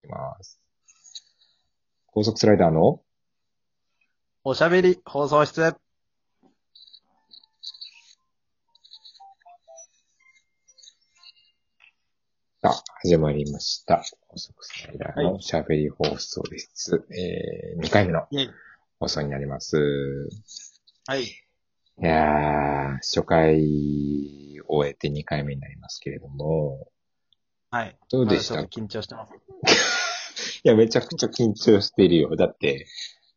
きます。高速スライダーの？おしゃべり放送室。さあ、始まりました。高速スライダーはのしゃべり放送室、えー、2回目の。放送になります。はい。いやー、初回終えて2回目になりますけれども、はい。どうでした？ま緊張してます。いや、めちゃくちゃ緊張しているよ。だって、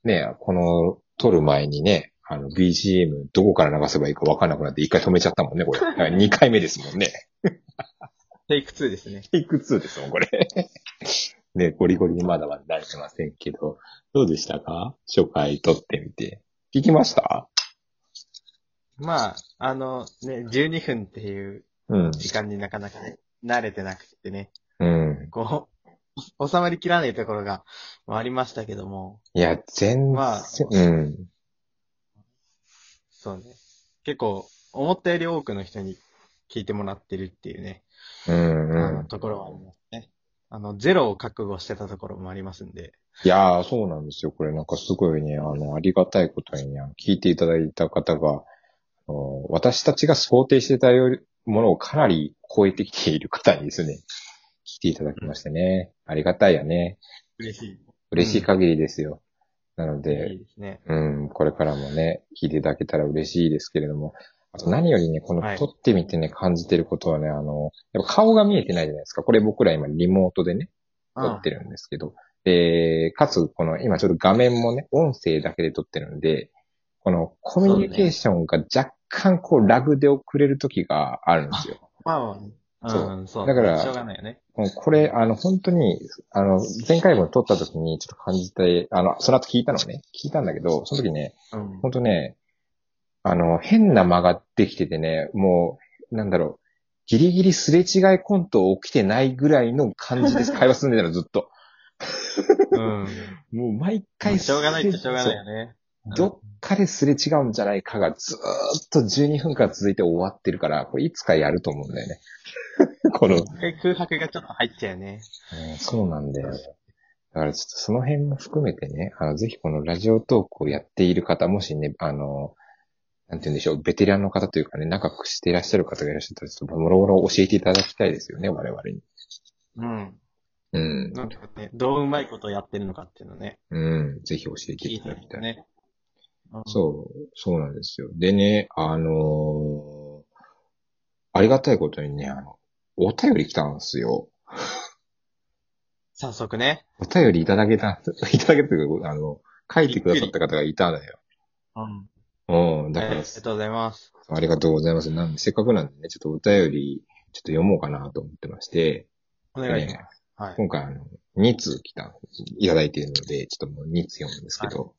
ね、この、撮る前にね、あの、BGM どこから流せばいいか分かんなくなって一回止めちゃったもんね、これ。だから2回目ですもんね。テイク2ですね。テイク2ですもん、これ。ね、ゴリゴリにまだまだ慣れてませんけど、どうでしたか？初回撮ってみて。聞きました？まあ、あの、ね、12分っていううん。時間になかなかね、慣れてなくてね、うん。こう、収まりきらないところがまあありましたけども、いや、全然、まあうん。そうね。結構、思ったより多くの人に聞いてもらってるっていうね、うんうん。あのところはありますね。あの、ゼロを覚悟してたところもありますんで、いやー、そうなんですよ。これなんかすごいね、あの、ありがたいことにね、聞いていただいた方が、あの私たちが想定してたよりものをかなり超えてきている方にですね、ていただきましてね。ありがたいよね。嬉しい。嬉しい限りですよ。なのいでい、ですね。うん、これからもね、聞いていただけたら嬉しいですけれども、あと何よりね、このはい撮ってみてね、感じてることはね、あの、やっぱ顔が見えてないじゃないですか。これ僕ら今リモートでね、撮ってるんですけど、で、かつ、この、今ちょっと画面もね、音声だけで撮ってるんで、このコミュニケーションが若干こうラグで遅れる時があるんですよ。まあ、そううん、そう。だからしょうがないよね。もうこれ、あの、本当に、あの、前回も撮った時にちょっと感じて、あの、その後聞いたのね、聞いたんだけど、その時ね、うん。本当ね、あの、変な間ができててね、もう、なんだろう、ギリギリすれ違いコント起きてないぐらいの感じで会話進んでたの、ずっと。うん。もう毎回しょうがないってしょうがないよね。どっかですれ違うんじゃないかがずーっと12分間続いて終わってるから、これいつかやると思うんだよね。この、空白がちょっと入っちゃうよね。うんそうなんだよ。だからちょっとその辺も含めてね、あの、ぜひこのラジオトークをやっている方、もしね、あの、なんて言うんでしょう、ベテランの方というかね、長くしていらっしゃる方がいらっしゃったら、ちょっともろもろ教えていただきたいですよね、我々に。うん。うん。なんかね、どううまいことをやってるのかっていうのね、うん。ぜひ教えて聞いただきたい。みてね。うんそう、そうなんですよ。でね、あのーありがたいことにね、あの、お便り来たんですよ。早速ね。お便りいただけた、いただけたというか、あの、書いてくださった方がいたんだよ。うん。うん、だから、ありがとうございます。ありがとうございます。なんで、せっかくなんでね、ちょっとお便り、ちょっと読もうかなと思ってまして、お願いします。はい。今回あの、2通来た、いただいているので、ちょっともう2通読むんですけど、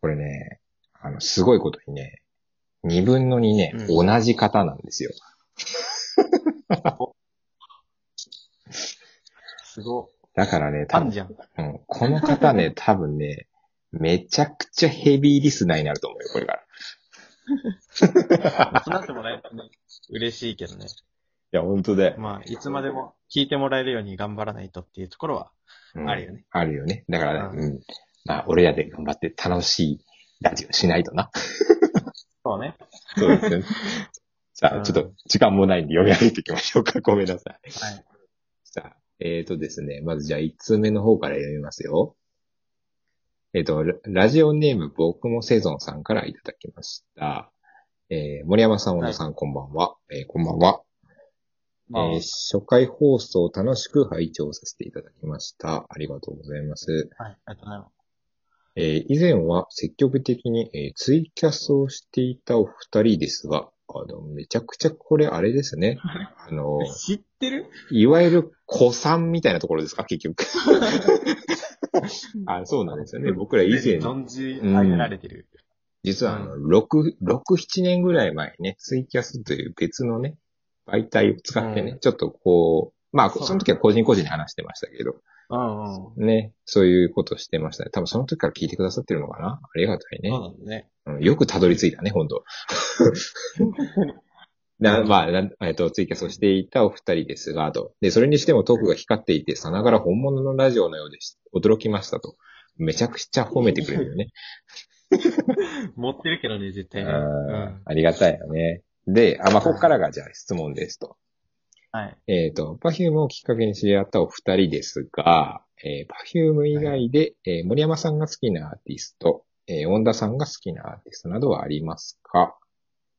これね、あの、すごいことにね、2分の2ね、う同じ方なんですよ。すごい。だからね、あ多分、んじゃん。うん、この方ね、多分ね、めちゃくちゃヘビーリスナーになると思うよ、これから。そうなってもらえるとね、嬉しいけどね。いや、本当だよ。まあ、いつまでも聞いてもらえるように頑張らないとっていうところは、うんあるよね。あるよね。だから、うんうん。まあ、俺らで頑張って楽しいラジオしないとな。そうね。そうですね。さあ、うんちょっと時間もないんで読み上げていきましょうか。ごめんなさい。はい。さあ、えーとですね、まずじゃあ1通目の方から読みますよ。えっ、と、ララジオネーム僕もセゾンさんからいただきました。えー、森山さん、小野さん、こんばんは。えーこんばんは。まあえー初回放送を楽しく拝聴させていただきました。ありがとうございます。はい。ありがとうございます。えー以前は積極的に、えーツイキャスをしていたお二人ですが、あの、めちゃくちゃこれあれですね。あの、知ってる？いわゆる子さんみたいなところですか、結局。あ、そうなんですよね。僕ら以前、存じ上げられてる。実はあの、6、6、7年ぐらい前にね、ツイキャスという別のね、媒体を使ってね、うんちょっとこう、まあ、その時は個人個人で話してましたけど、うんうん。ね、そういうことしてましたね。多分その時から聞いてくださってるのかな？ありがたいね。そうだね。うんよくたどり着いたね、本当 な、うんまあ、えっと、ツイキャスをしていたお二人ですが、と。で、それにしてもトークが光っていて、さながら本物のラジオのようでし驚きましたと。めちゃくちゃ褒めてくれるよね。持ってるけどね、絶対ね。ううんん。ありがたいよね。で、あ、まあ、ここからがじゃあ質問ですと。はい。えっ、と、 Perfume をきっかけに知り合ったお二人ですが、えー、 Perfume 以外で、えー森山さんが好きなアーティスト、えー、恩田さんが好きなアーティストなどはありますか？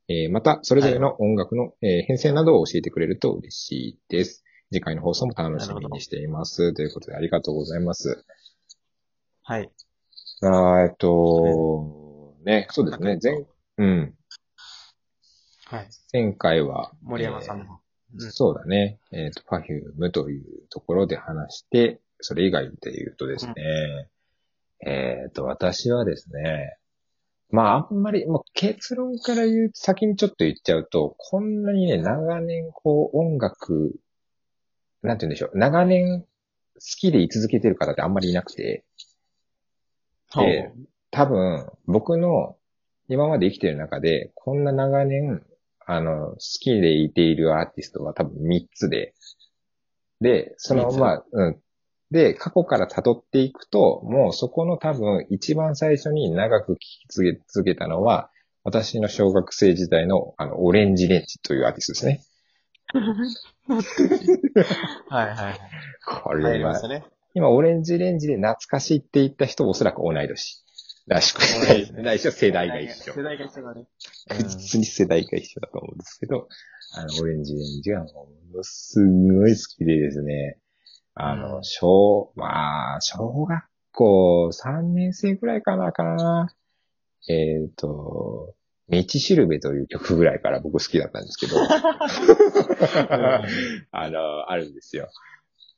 えーまた、それぞれの音楽の、えー編成などを教えてくれると嬉しいです。次回の放送も楽しみにしています。ということで、ありがとうございます。はい。あーえっと、ね、そうですね、前、うん、はい。前回は、森山さんえーの。うんそうだね。えっ、と、パフュームというところで話して、それ以外で言うとですね、えっ、と、私はですね、まあ、あんまり、もう結論から言う、先にちょっと言っちゃうと、こんなにね、長年、こう、音楽、なんて言うんでしょう、長年好きで居続けてる方ってあんまりいなくて、で多分、僕の今まで生きてる中で、こんな長年、あの、好きでいているアーティストは多分3つで、で、その、まあ、うん。で、過去から辿っていくと、もうそこの多分一番最初に長く聴き続け続けたのは、私の小学生時代の、あの、オレンジレンジというアーティストですね。はいはい。こ入れはね。今、オレンジレンジで懐かしいって言った人、おそらく同い年。らしく同いないしょ、世代が一緒世。代が一緒だね。確実に世代が一緒だと思うんですけど、あの、オレンジレンジがものすごい好きでですね、あの、うん小、まあ、小学校3年生ぐらいかな、かな。えっ、と、道しるべという曲ぐらいから僕好きだったんですけど、あの、あるんですよ。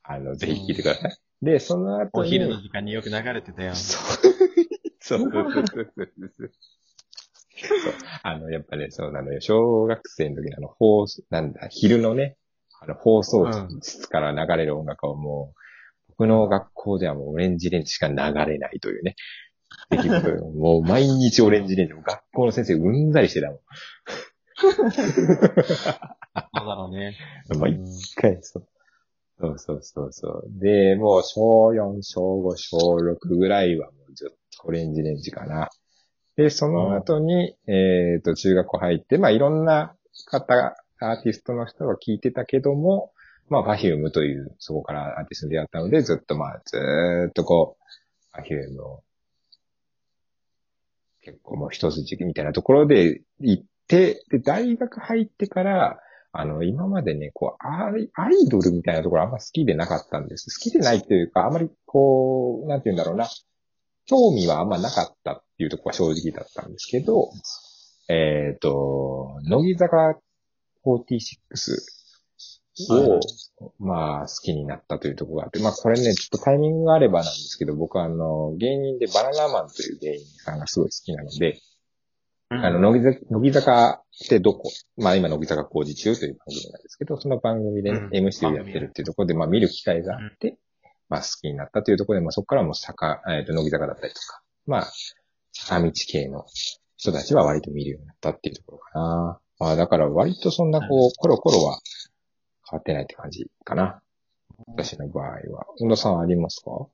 あの、ぜひ聴いてください。で、その後に、お昼の時間によく流れてたよ。そう。そう。そう。そう。あの、やっぱね、そうなのよ。小学生の時のあの、放送、なんだ、昼のね、あの、放送室から流れる音楽はもう、僕の学校ではもうオレンジレンジしか流れないというね。出来事よもう毎日オレンジレンジ。学校の先生うんざりしてたもん。そうだろうね。毎回そう。そうそうそうそう。で、もう小4、小5、小6ぐらいはもうずっとオレンジレンジかな。で、その後に、えっ、と、中学校入って、まあいろんな方、アーティストの人が聞いてたけども、まあ、パフュームという、そこからアーティストに出会ったので、ずっとまあ、ずっとこう、パフュームを、結構もう一筋みたいなところで行って、で、大学入ってから、あの、今までね、こう、アイアイドルみたいなところあんま好きでなかったんです。好きでないというか、あまりこう、なんて言うんだろうな。興味はあんまなかったっていうところは正直だったんですけど、えっ、と、乃木坂46を、まあ、好きになったというところがあって、まあ、これね、ちょっとタイミングがあればなんですけど、僕はあの、芸人でバナナマンという芸人さんがすごい好きなので、あの、乃木坂、乃木坂ってどこまあ今、乃木坂工事中という番組なんですけど、その番組で MC をやってるっていうところで、まあ見る機会があって、まあ好きになったというところで、まあそこからもう坂、えっ、と、乃木坂だったりとか、まあ、坂道系の人たちは割と見るようになったっていうところかな。まあだから割とそんなこう、コロコロは変わってないって感じかな。私の場合は。本田さんありますか？こ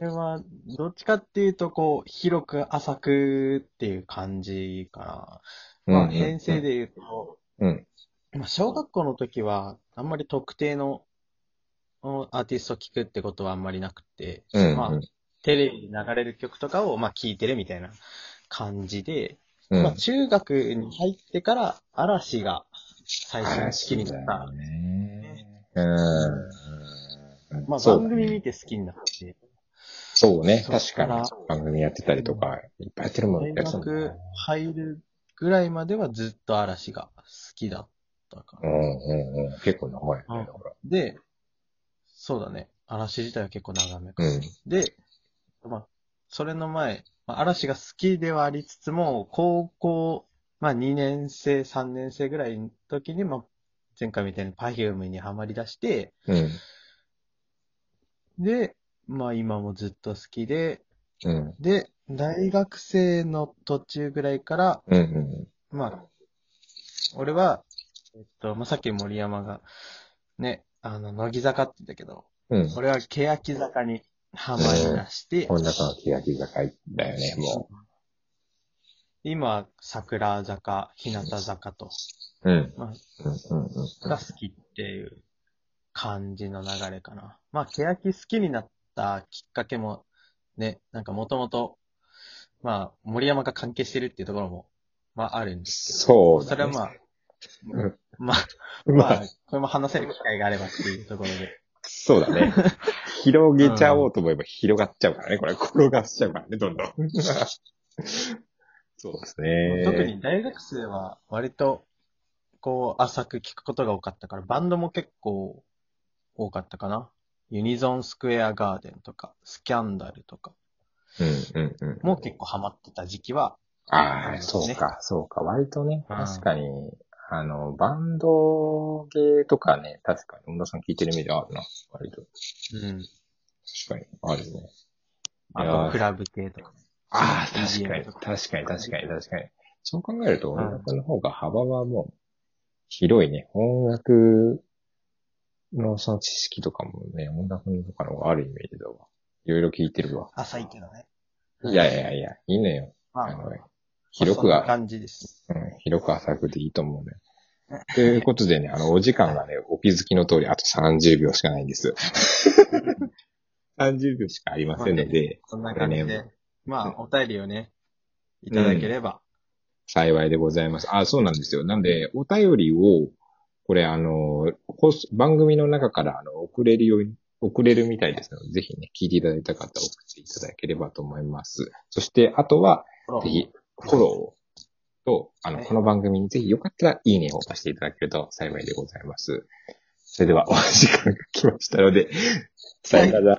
れは、どっちかっていうと、こう、広く浅くっていう感じかな。まあ、編成。で言うと、うん。まあ、小学校の時は、あんまり特定のおアーティストを聴くってことはあんまりなくて、うんうんまあ、テレビで流れる曲とかを、まあ、聴いてるみたいな感じで、うん。まあ、中学に入ってから、嵐が最初に好きになった。ん。まあ、番組見て好きになって、そうね。確かに。番組やってたりとか、いっぱいやってるもん大やつだもん学ね入るぐらいまではずっと嵐が好きだったかな。うんうんうん。結構長いよね。だからで、そうだね。嵐自体は結構長めか。うん。で、まあ、それの前、まあ、嵐が好きではありつつも、高校、まあ2年生、3年生ぐらいの時に、まあ、前回みたいに Perfume にハマり出して、うん。で、まあ今もずっと好きで、うん。で、大学生の途中ぐらいから、うん。うん。まあ、俺は、えっと、まあ、さっき森山が、ね、あの、乃木坂って言ったけど、うん。俺は欅坂にハマりだして、こんなの欅坂だよね、も今、桜坂、日向坂と、う。うん。まあ、うん、うん、うん。が好きっていう感じの流れかな。まあ、欅好きになったきっかけも、ね、なんかもともと、まあ、森山が関係してるっていうところも、まあ、あるんですけど。そうだね。それはまあ、うん まあ、ままああ、、これも話せる機会があればっていうところで。そうだね。広げちゃおうと思えば広がっちゃうからね。これ転がしちゃうからね、どんどん。そうですね。特に大学生は割と、こう、浅く聞くことが多かったから、バンドも結構多かったかな。ユニゾンスクエアガーデンとか、スキャンダルとか、うん、うん、うん。もう結構ハマってた時期は、ああ、そうか、そうか。割とね、うん確かに、あの、バンドゲーとかね、確かに、本田さん聞いてる意味であるな。割と。うん。確かに、あるね。あいやーと、クラブ系とか。ああ、確かに、確かに、確かに、確かに。そう考えると、ん音楽の方が幅はもう、広いね。音楽のその知識とかもね、音楽とかの方があるイメージだわ。いろいろ聞いてるわ。浅いけどね。いやいやいや、いいのよ。まあ、あのまあ広くは、感じです。うん、広く浅くでいいと思うね。ということでね、あの、お時間がね、お気づきの通り、あと30秒しかないんです。30秒しかありませんので、そんな感じねで。まあ、お便りをね、いただければ。幸いでございます。あ、そうなんですよ。なんで、お便りを、これあの、番組の中からあの送れるように、送れるみたいですので、ぜひね、聞いていただいた方、送っていただければと思います。そして、あとは、ぜひ、フォローと、あの、はいこの番組にぜひよかったら、いいねを押していただけると幸いでございます。それでは、お時間が来ましたので、さよなら。